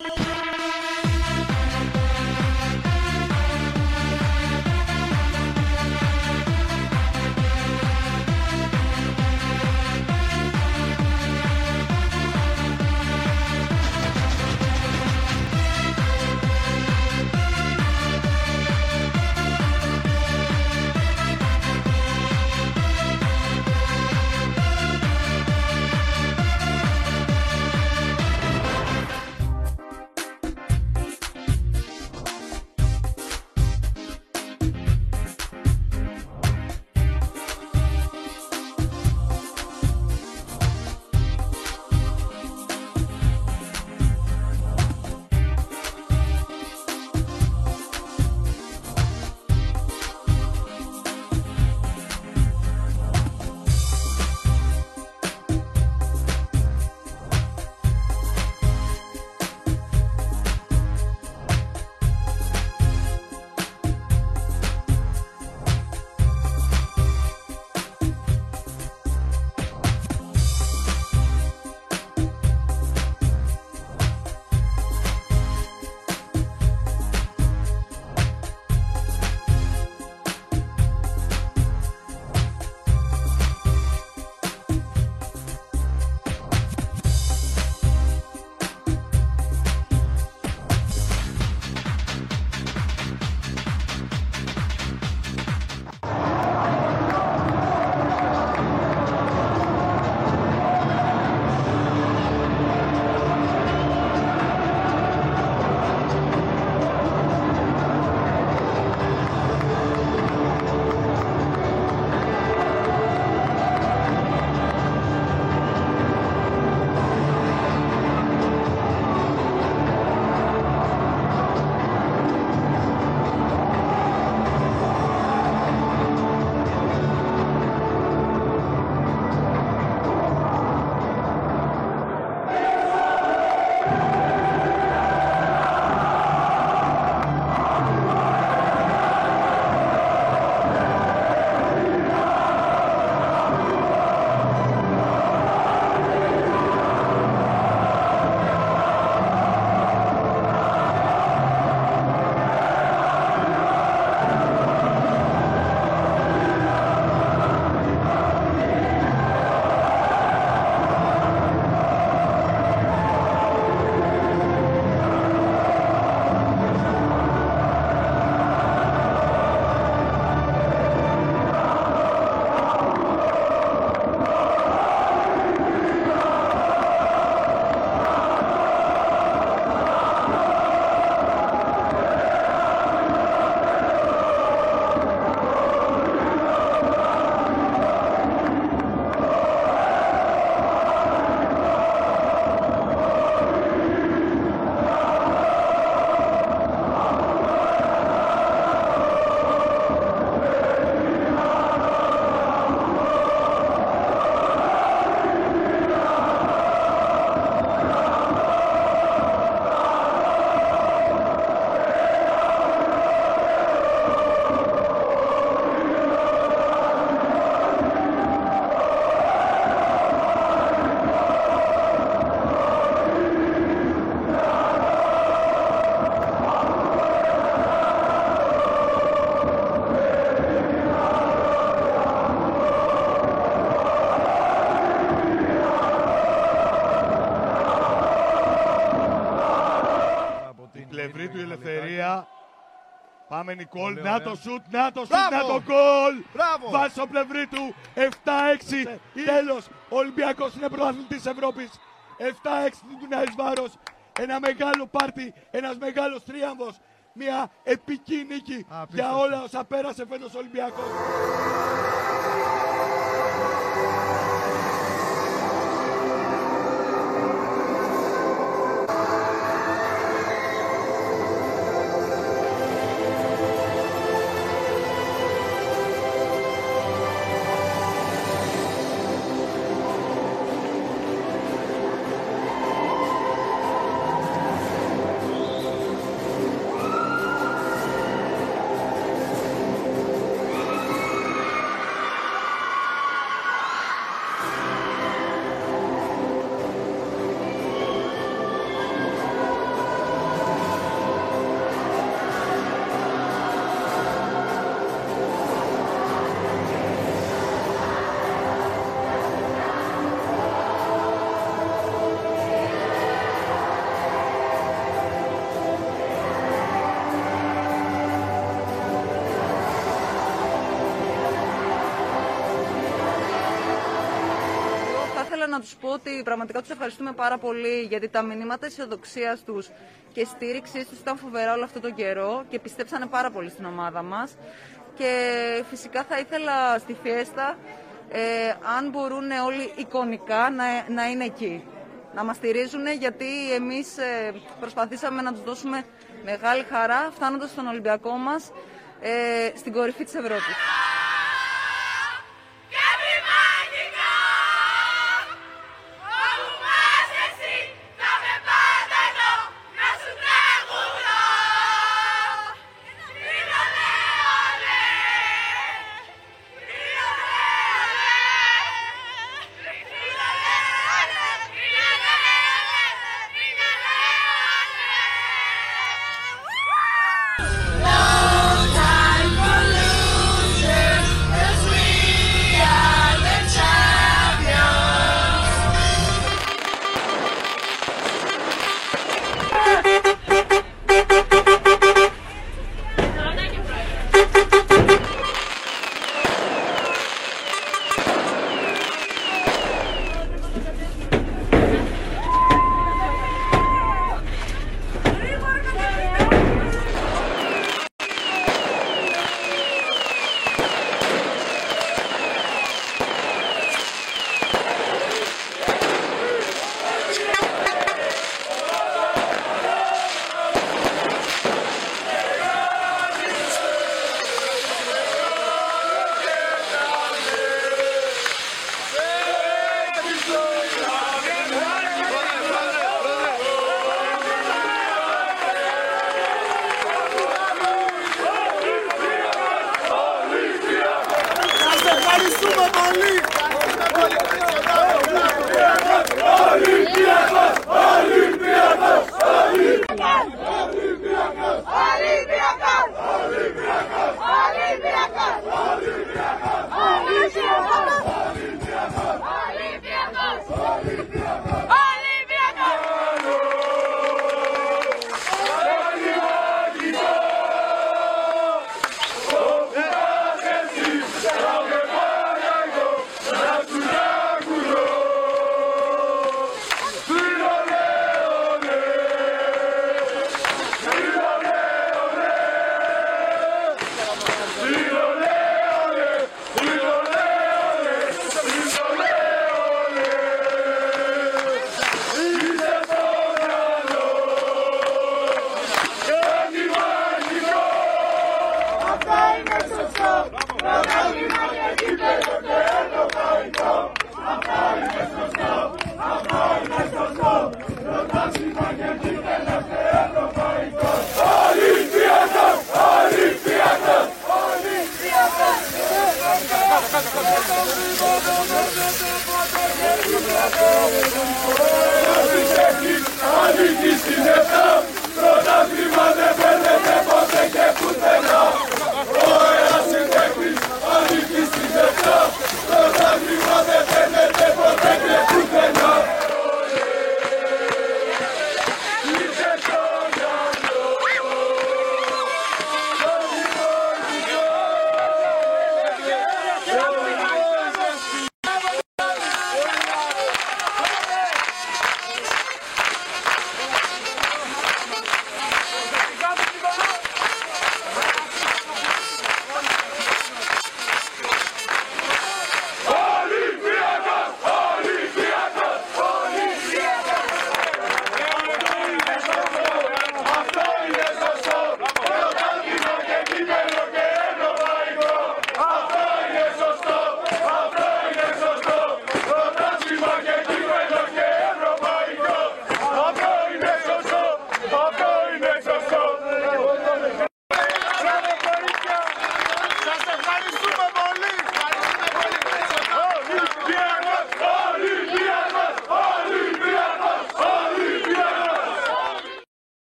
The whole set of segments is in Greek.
Bye. Πάμε Νικόλ, Πολύ να ωραία. το σουτ, να το σουτ, Μπράβο. να το γκολ! Μπράβο. Βάζει στο πλευρί του, 7-6, τέλος, ο Ολυμπιακός είναι πρωταθλητής Ευρώπης, 7-6 του Νάης Βάρος, ένα μεγάλο πάρτι, ένας μεγάλος τρίαμβος, μια επική νίκη για Απίστευτο. όλα όσα πέρασε φέτος ο Ολυμπιακός. Τους πω ότι πραγματικά τους ευχαριστούμε πάρα πολύ γιατί τα μηνύματα αισιοδοξίας τους και στήριξής τους ήταν φοβερά όλο αυτό τον καιρό και πιστέψανε πάρα πολύ στην ομάδα μας. Και φυσικά θα ήθελα στη Φιέστα, ε, αν μπορούν όλοι εικονικά, να, να είναι εκεί. Να μας στηρίζουν γιατί εμείς ε, προσπαθήσαμε να τους δώσουμε μεγάλη χαρά φτάνοντας στον Ολυμπιακό μας ε, στην κορυφή της Ευρώπης.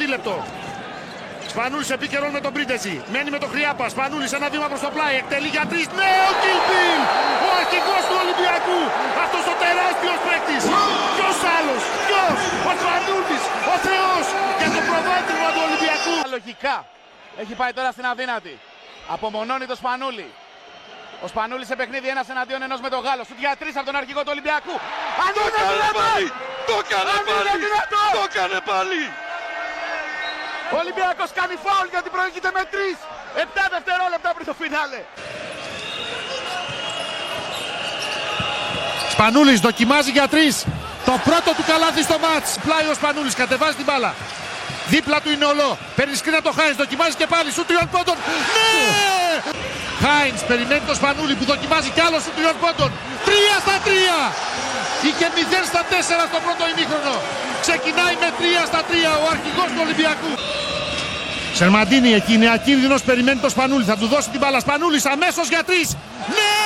Δίλεπτο. Σπανούλης επίκαιρον με τον Πρίντεζη. Μένει με τον Χρυάπα. Σπανούλης ένα βήμα προς το πλάι. Εκτελεί για τρεις. Ναι, ο Κιλπίλ! Ο αρχηγός του Ολυμπιακού. Αυτός ο τεράστιος παίκτης. Ποιος άλλος; Ποιος; Ο Σπανούλης. Ο Θεός. Για το προβάδισμα του Ολυμπιακού. Λογικά. Έχει πάει τώρα στην αδύνατη. Απομονώνει το Σπανούλη. Ο Σπανούλης σε παιχνίδι ένας εναντίον ενός με τον Γάλλο. Σου για τρεις από τον αρχηγό του Ολυμπιακού. Αν Το είναι έκανε δυνατόν! πάλι! Το έκανε Αν είναι πάλι! δυνατόν! Το έκανε πάλι! Ο Ολυμπιακός κάνει φάουλ γιατί προηγείται με τρεις. Επτά δευτερόλεπτα πριν το φινάλε. Σπανούλης δοκιμάζει για τρεις. Το πρώτο του καλάθι στο μάτς. Πλάει ο Σπανούλης, κατεβάζει την μπάλα. Δίπλα του είναι ολό. Παίρνει σκρίνα το Χάινς, δοκιμάζει και πάλι. Σου τριών πόντων. Ναι! Χάινς περιμένει το Σπανούλη που δοκιμάζει κι άλλο σου τριών πόντων. Τρία στα τρία. Είχε 0 στα 4 στο πρώτο ημίχρονο. Ξεκινάει με 3 στα 3 ο αρχηγός του Ολυμπιακού. Σερμαντίνη εκεί είναι ακίνδυνος, περιμένει το Σπανούλη. Θα του δώσει την μπάλα. Σπανούλης αμέσως για τρεις. Ναι!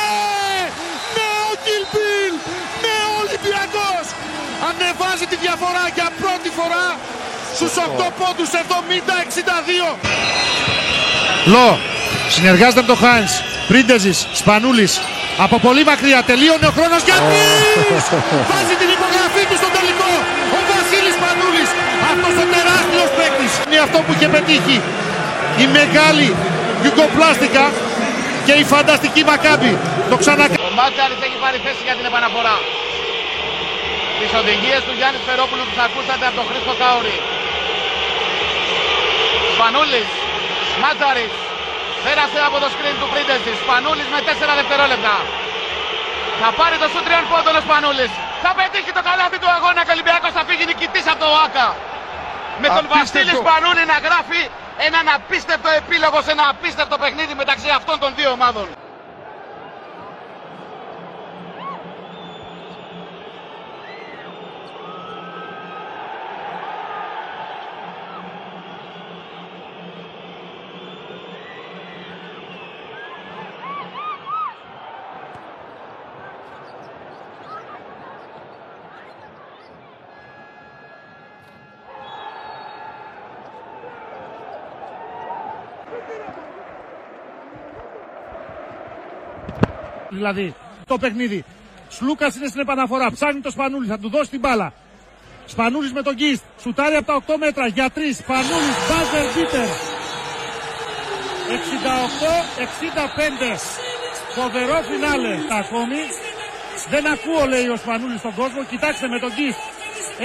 Ναι ο Κιλπίλ! Ναι ο Ολυμπιακός! Ανεβάζει τη διαφορά για πρώτη φορά στους 8 πόντους 70-62. Λο, συνεργάζεται με τον Χάινς. Πρίντεζης, Σπανούλης. Από πολύ μακριά τελείωνε ο χρόνος για τρεις! Βάζει την υπογραφή του στο τελικό. Ο Βασίλης Σπανούλης. Αυτός ο τεράστιος παίκτης. Είναι αυτό που είχε πετύχει. Η μεγάλη Γιουγκοπλάστικα και η φανταστική Μακάμπη. Το ξανακάνει. Ο Μάτζαρης έχει πάρει θέση για την επαναφορά. Τις οδηγίες του Γιάννης Φερόπουλου που θα ακούσατε από τον Χρήστο Κάουρη. Σπανούλης, Μάτζαρης, πέρασε από το σκριν του Πρίντεζης. Σπανούλης με 4 δευτερόλεπτα. Θα πάρει το σου τριών πόντων ο Σπανούλης. Θα πετύχει το καλάθι του αγώνα και ο Ολυμπιακός θα φύγει νικητής από το ΟΑΚΑ. Με τον Απίστευτο. Βασίλης Σπανούλη να γράφει έναν απίστευτο επίλογο σε ένα απίστευτο παιχνίδι μεταξύ αυτών των δύο ομάδων. Δηλαδή το παιχνίδι. Σλούκας είναι στην επαναφορά. Ψάχνει το Σπανούλης, θα του δώσει την μπάλα. Σπανούλης με τον Γκίστ. Σουτάρει από τα 8 μέτρα για 3. Σπανούλης, μπάζερ μπίτερ. 68-65. Φοβερό φινάλε ακόμη. Δεν ακούω λέει ο Σπανούλης στον κόσμο. Κοιτάξτε με τον Γκίστ.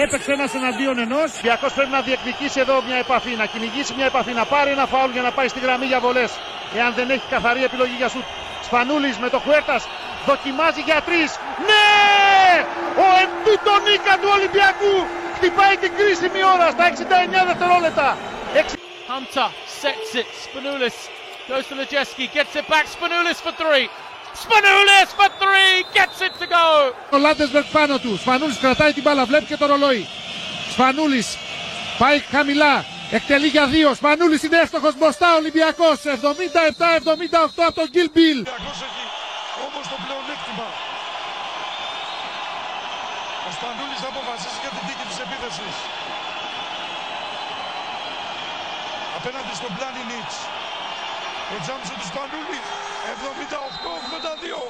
Έπαιξε ένας εναντίον ενός. Ο Ολυμπιακός πρέπει να διεκδικήσει εδώ μια επαφή, να κυνηγήσει μια επαφή, να πάρει ένα φάουλ για να πάει στη γραμμή για βολές. Εάν δεν έχει καθαρή επιλογή για σουτ. Σπανούλης με το Χουέρτας δοκιμάζει για τρεις. Ναι! Ο εμπίτο νίκα του Ολυμπιακού χτυπάει την κρίσιμη ώρα στα 69 δευτερόλεπτα. Hunter sets it. Spanoulis goes to Lojeski, gets it back. Spanoulis for three. Spanoulis for three, gets it to go. Ο Λάντεσμπεργκ πάνω του. Σπανούλης κρατάει την μπάλα, βλέπει και το ρολόι. Σπανούλης πάει χαμηλά. Εκτελεί για δύο. Σπανούλης είναι εύστοχος μπροστά. Ολυμπιακός 77-78 από τον Γκίλ Μπιλ. Ολυμπιακός έχει όμως το πλεονέκτημα. Ο Σπανούλης θα αποφασίσει για την τίκη της επίθεσης. Απέναντι στον Πλάνι Νίτς. Το τζάμψος του Σπανούλη 78-82.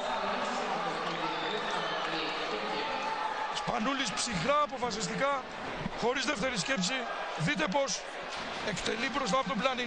Σπανούλης ψυχρά αποφασιστικά, χωρίς δεύτερη σκέψη. Δείτε πως εκτελεί μπροστά από τον Πλάνι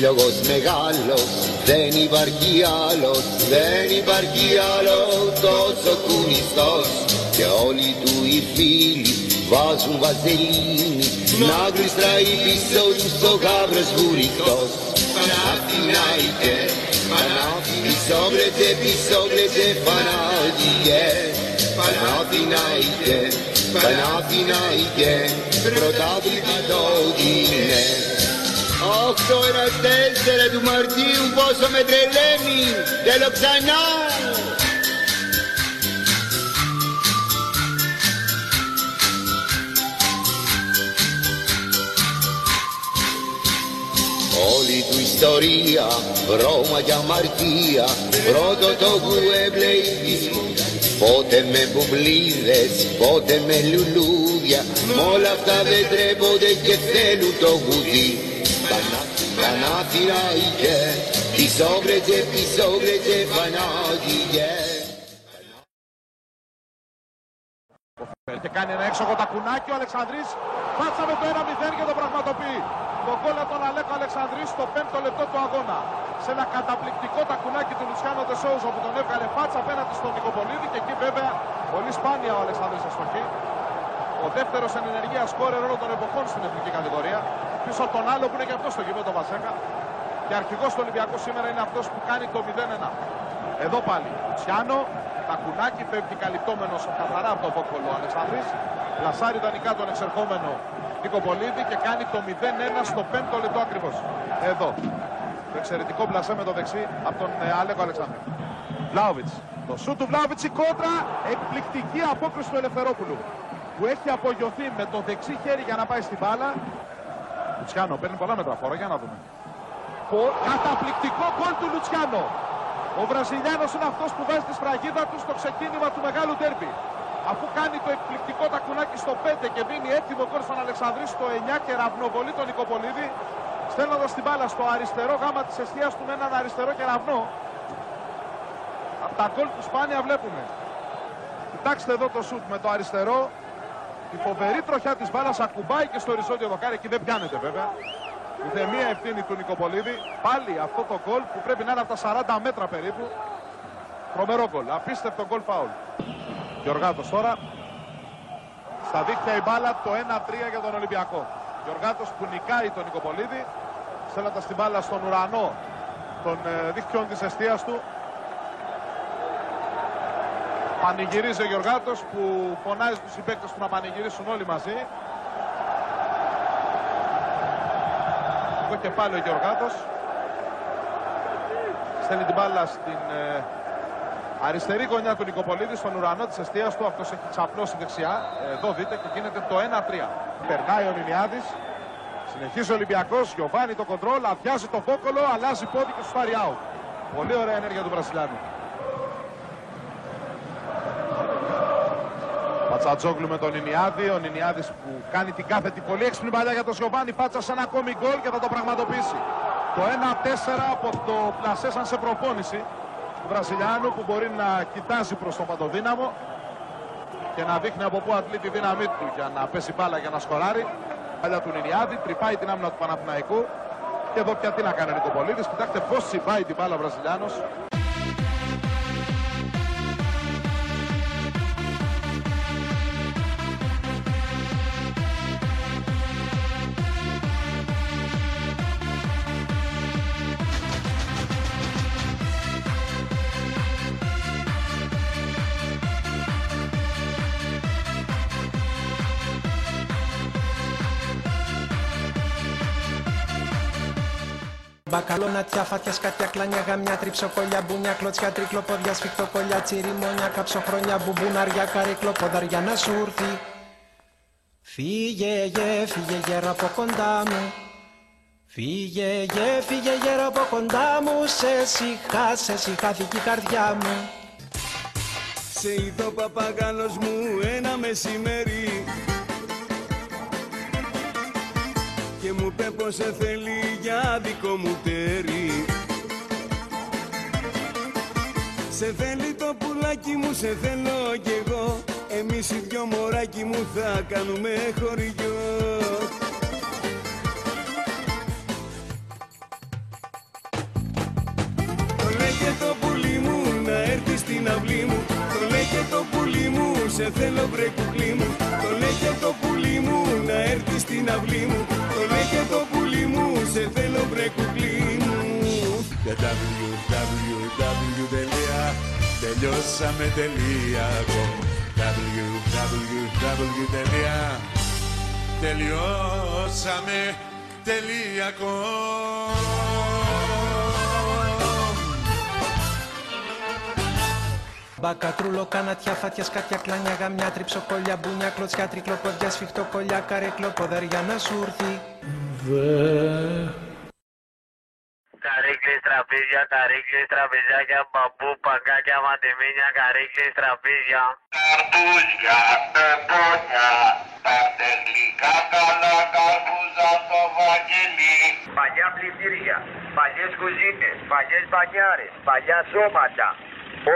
Σύλλογος μεγάλος, δεν υπάρχει άλλος, δεν υπάρχει άλλος τόσο κουνιστός. Και όλοι του οι φίλοι βάζουν βαζελίνη να γλιστράει πίσω του στο γάβρος βουριχτός Παναθηναϊκέ, Παναθηναϊκέ, πισόγλετε φανάτικε Παναθηναϊκέ, Παναθηναϊκέ, πρωτάθλημα το είναι Οχτώ ένα τέσσερα του Μαρτίου πόσο με τρελαίνει Θέλω ξανά. Όλη του ιστορία, βρώμα και αμαρτία Πρώτο το γουέμπλεϊ Πότε με μπουμπλίδες, πότε με λουλούδια Μ' όλα αυτά δεν τρέπονται και θέλουν το γουδί Πανά, Παναθηναϊκέ, πισόγρετζε, πισόγρετζε, Πανάγιε Και κάνει ένα έξοχο τακουνάκι ο Αλεξανδρής. Πάτσα με το 1-0 και το πραγματοποιεί. Το γκολ από τον Αλέκο Αλεξανδρής στο 5ο λεπτό του αγώνα. Σε ένα καταπληκτικό τακουνάκι του Λουτσιάνο Τεσόουζο που τον έβγαλε πάτσα απέναντι στον Νικοπολίδη και εκεί βέβαια πολύ σπάνια ο Αλεξανδρής αστοχή. Ο δεύτερος εν ενεργεία σκόρερ όλων των εποχών στην εθνική κατηγορία. Πίσω από τον άλλο που είναι και αυτός στο γήπεδο το Βασέκα. Και αρχηγός του Ολυμπιακού σήμερα είναι αυτός που κάνει το 0-1. Εδώ πάλι. Τσιάνο, τακουνάκι, φεύγει καλυπτόμενος καθαρά από το βόκολο ο Αλεξανδρής. Πλασάρει ιδανικά τον εξερχόμενο Νικοπολίδη και κάνει το 0-1 στο 5ο λεπτό ακριβώς. Εδώ. Το εξαιρετικό πλασέ με το δεξί από τον ε, Αλέκο Αλεξανδρή. Βλάοβιτς. Το σου του Βλάοβιτς η κόντρα. Εκπληκτική απόκριση του Ελευθερόπουλου. Που έχει απογειωθεί με το δεξί χέρι για να πάει στην μπάλα. Λουτσιάνο παίρνει πολλά μέτρα φόρα. Για να δούμε. Πο- Καταπληκτικό γκολ του Λουτσιάνο. Ο Βραζιλιάνος είναι αυτός που βάζει τη σφραγίδα του στο ξεκίνημα του μεγάλου ντέρμπι. Αφού κάνει το εκπληκτικό τακουνάκι στο 5 και δίνει έτοιμο γκολ στον Αλεξανδρή στο 9 και ραυνοβολεί τον Νικοπολίδη, στέλνοντας την μπάλα στο αριστερό γάμα της αιστεία του με έναν αριστερό κεραυνό. Από τα γκολ του σπάνια βλέπουμε. Κοιτάξτε εδώ το σουτ με το αριστερό. Η φοβερή τροχιά της μπάλας ακουμπάει και στο οριζόντιο δοκάρι. Εκεί δεν πιάνεται βέβαια. Ούτε μία ευθύνη του Νικοπολίδη. Πάλι αυτό το γκολ που πρέπει να είναι από τα 40 μέτρα περίπου. Τρομερό γκολ. Απίστευτο γκολ φάουλ. Γιωργάτος τώρα. Στα δίχτυα η μπάλα το 1-3 για τον Ολυμπιακό. Γιωργάτος που νικάει τον Νικοπολίδη. Στέλνοντας την μπάλα στον ουρανό των ε, δίχτυων της αιστείας του. Πανηγυρίζει ο Γιωργάτος που φωνάζει τους συμπαίκτες του να πανηγυρίσουν όλοι μαζί. Εδώ και πάλι ο Γιωργάτος. Στέλνει την μπάλα στην ε, αριστερή γωνιά του Νικοπολίδη, στον ουρανό της αιστείας του. Αυτός έχει τσαπλώσει δεξιά. Εδώ δείτε και γίνεται το 1-3. Περνάει ο Νινιάδης. Συνεχίζει ο Ολυμπιακός. Γιωβάνι το κοντρόλ. Αδειάζει το κόκολο. Αλλάζει πόδι και σου πάρει out. Πολύ ωραία ενέργεια του Βρασιλιάνου. Πατσατζόγλου με τον Νινιάδη. Ο Νινιάδης που κάνει την κάθετη πολύ έξυπνη παλιά για τον Σιωβάνι. Πάτσα σε ένα ακόμη γκολ και θα το πραγματοποιήσει. Το 1-4 από το πλασέ σαν σε προπόνηση του Βραζιλιάνου που μπορεί να κοιτάζει προς τον Παντοδύναμο και να δείχνει από πού αντλεί τη δύναμή του για να πέσει μπάλα για να σκοράρει. Παλιά του Νινιάδη, τρυπάει την άμυνα του Παναθηναϊκού. Και εδώ πια τι να κάνει ο Νικοπολίδης. Κοιτάξτε πώς τσιμπάει την μπάλα ο Βραζιλιάνος. Μπακαλώνα, τιά, φάτια, σκάτια, κλάνια, γαμιά, τριψοκολιά, μπουνιά, κλωτσιά, τρικλοπόδια, σφιχτοκολιά, τσιριμόνια, καψοχρόνια, μπουμπунαριά, καρύκλο, ποδαριά να σου έρθει. Φύγε, γε, φύγε γέρα από κοντά μου. Φύγε, γε, φύγε γέρα από κοντά μου. Σε σιχά, σε σιχάθηκε η καρδιά μου. Σε είδε ο παπαγάλος μου ένα μεσημέρι μου πέ πως σε θέλει για δικό μου τέρι. Σε θέλει το πουλάκι μου, σε θέλω κι εγώ. Εμείς οι δυο μωράκι μου θα κάνουμε χωριό. Το το πουλί μου να έρθει στην αυλή μου. Σε θέλω βρε κουκλί μου Το λέει και το πουλί μου Να έρθει στην αυλή μου Το λέει και το πουλί μου Σε θέλω βρε κουκλί μου Για www τελειώσαμε τελεία www τελειώσαμε τελεία Μπακατρούλο, κανατιά, φάτια, σκάτια, κλάνια, γαμιά, τριψοκολιά, μπουνιά, κλωτσιά, τρικλοποδιά, σφιχτοκολιά, καρέκλο, ποδαριά να σου έρθει. Καρύκλες, τραπέζια, καρύκλες, τραπεζάκια, μπαμπού, παγκάκια, μαντεμίνια, καρύκλες, τραπέζια. Καρπούζια, πεπόνια, πάρτε γλυκά καλά, καρπούζα στο βαγγελί. Παλιά πλυντήρια, παλιές κουζίνες, παλιές μπανιάρες, παλιά σώματα.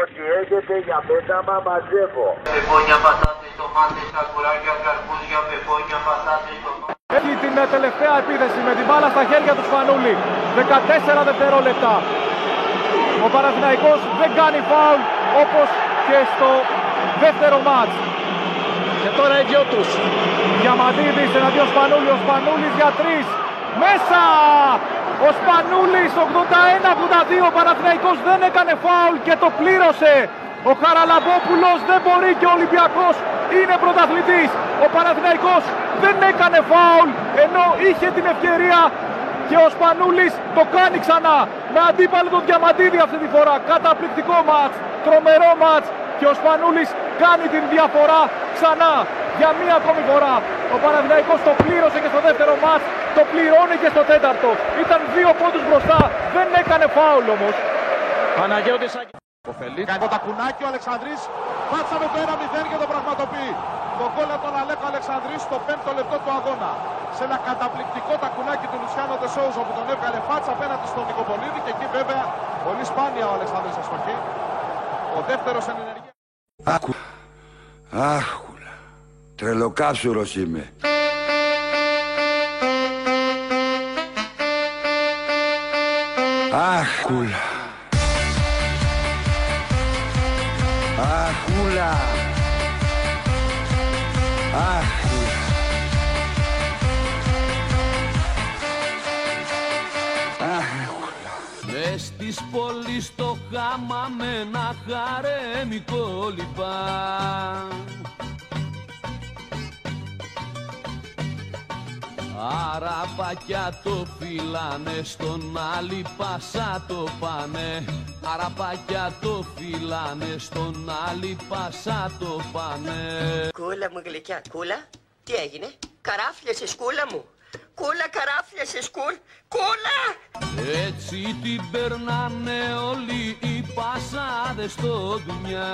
Ό,τι έχετε για πέταμα μαζεύω. Πεπόνια, πατάτες, τομάτες, σακουράκια, καρπούζια, πεπόνια, πατάτες, τομάτες. Έχει την ε, τελευταία επίθεση με την μπάλα στα χέρια του Σπανούλη. 14 δευτερόλεπτα. Ο Παναθηναϊκός δεν κάνει φάουλ όπως και στο δεύτερο μάτς. Και τώρα οι δυο τους. Διαμαντίδης εναντίον Σπανούλη. Ο Σπανούλης για τρεις. Μέσα! Ο Σπανούλης 81-82. Ο Παναθηναϊκός δεν έκανε φάουλ και το πλήρωσε. Ο Χαραλαμπόπουλος δεν μπορεί και ο Ολυμπιακός είναι πρωταθλητής. Ο Παναθηναϊκός δεν έκανε φάουλ ενώ είχε την ευκαιρία και ο Σπανούλης το κάνει ξανά με αντίπαλο τον Διαμαντίδη αυτή τη φορά. Καταπληκτικό μάτς, τρομερό μάτς και ο Σπανούλης κάνει την διαφορά ξανά για μία ακόμη φορά. Ο Παναθηναϊκός το πλήρωσε και στο δεύτερο μάτς, το πληρώνει και στο τέταρτο. Ήταν δύο πόντους μπροστά, δεν έκανε φάουλ όμως. Παναγιώτης Ωφελεί. Κάνει τα κουνάκι ο Αλεξανδρής. Πάτσα με το 1-0 και το πραγματοποιεί. Το γκολ από τον Αλέκο Αλεξανδρής στο 5ο λεπτό του αγώνα. Σε ένα καταπληκτικό τακουνάκι του Λουσιάνο Τεσόουζο που τον έβγαλε φάτσα απέναντι στον Νικοπολίδη και εκεί βέβαια πολύ σπάνια ο Αλεξανδρής αστοχή. Ο δεύτερος εν ενεργεία. Άκου. Άχουλα. Τρελοκάψουρος είμαι. Άχουλα. Αχούλα. Αχούλα. Μες της πόλης το χάμα με ένα χαρέμικο λιπά Αραπάκια το φυλάνε στον άλλη πάσα το πάνε Αραπάκια το φυλάνε στον άλλη πάσα το πάνε Κούλα μου γλυκιά, κούλα, τι έγινε, καράφλιασε σκούλα μου. Κούλα, καράφλιασε σκούλ, κούλα! Έτσι την περνάνε όλοι οι πασάδες στο δουλειά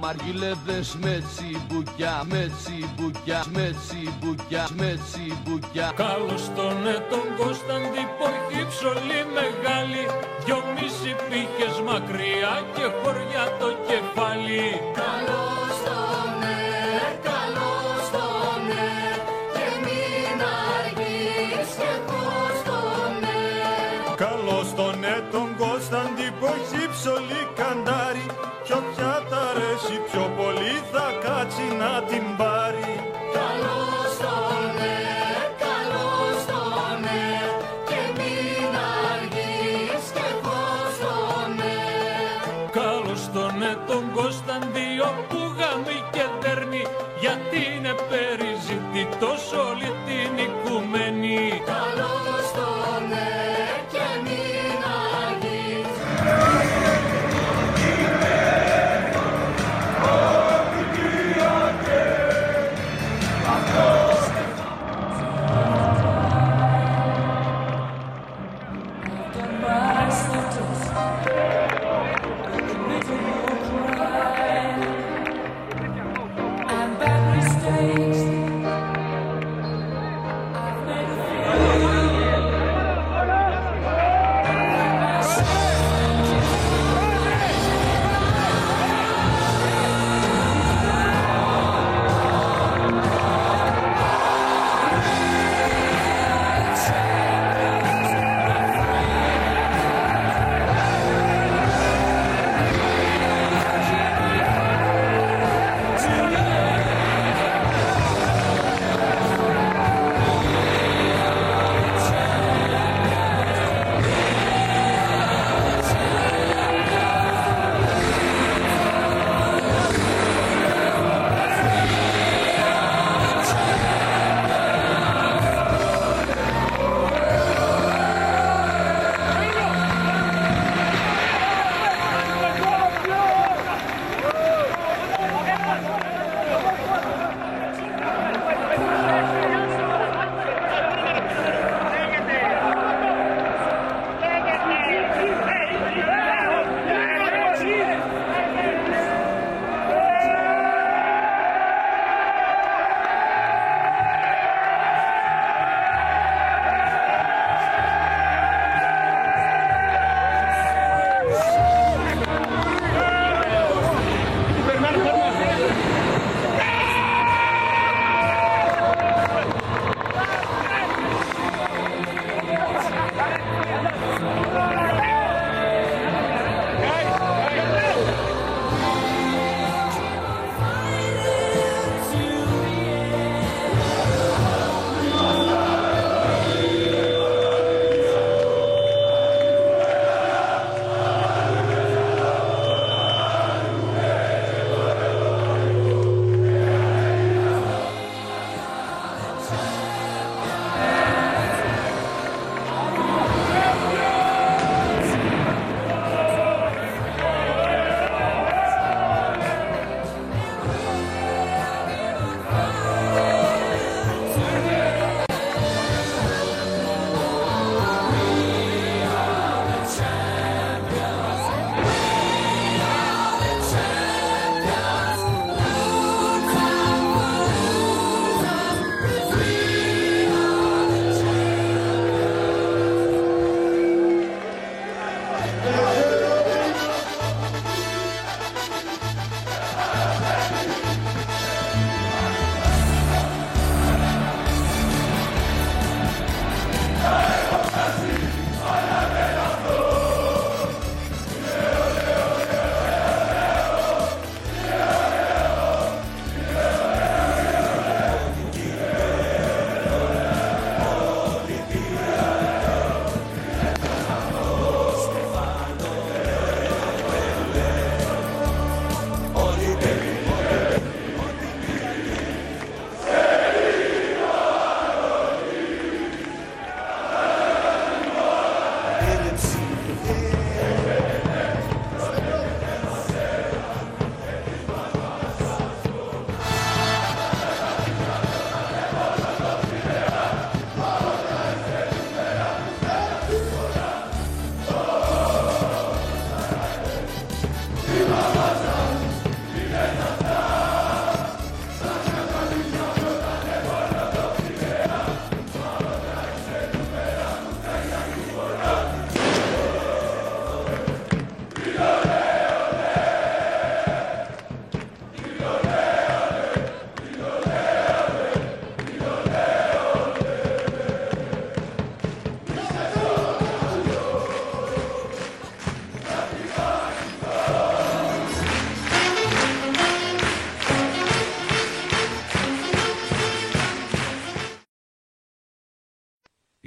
Μαργιλέδες με τσιμπουκιά, με τσιμπουκιά, με τσιμπουκιά, με τσιμπουκιά. Καλώς τον ε, τον Κωνσταντή έχει ψωλή μεγάλη. Δυόμιση πήγες μακριά και χωριά το κεφάλι περιζητητός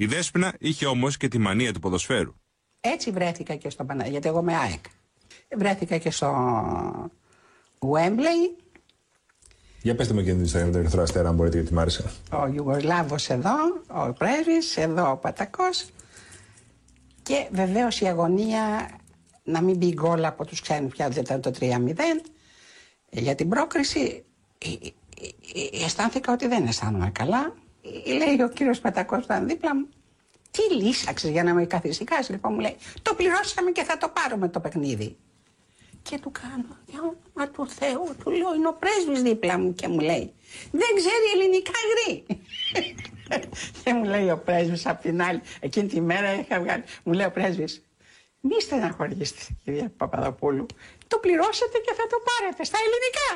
Η Δέσποινα είχε όμως και τη μανία του ποδοσφαίρου. Έτσι βρέθηκα και στο Παναγιώτη, γιατί εγώ είμαι ΑΕΚ. Βρέθηκα και στο Wembley, Για πετε μου και την ιστορία με τον Ερυθρό Αστέρα, αν μπορείτε, γιατί μ' άρεσε. ο Ιουγκοσλάβος εδώ, ο Πρέσβης, εδώ ο Πατακός και βεβαίως η αγωνία να μην μπει γκολ από τους ξένους πια δεν ήταν το 3-0 για την πρόκριση ε, ε, ε, αισθάνθηκα ότι δεν αισθάνομαι καλά Ε, λέει ο κύριος Πατακός που ήταν δίπλα μου τι λύσαξες για να με καθησυχάσεις λοιπόν μου λέει το πληρώσαμε και θα το πάρουμε το παιχνίδι και του κάνω, για όνομα του Θεού, του λέω, είναι ο πρέσβης δίπλα μου και μου λέει, δεν ξέρει ελληνικά γρή. και μου λέει ο πρέσβης απ' την άλλη, εκείνη τη μέρα είχα βγάλει, μου λέει ο πρέσβης, μη στεναχωρήσετε κυρία Παπαδοπούλου, το πληρώσατε και θα το πάρετε στα ελληνικά.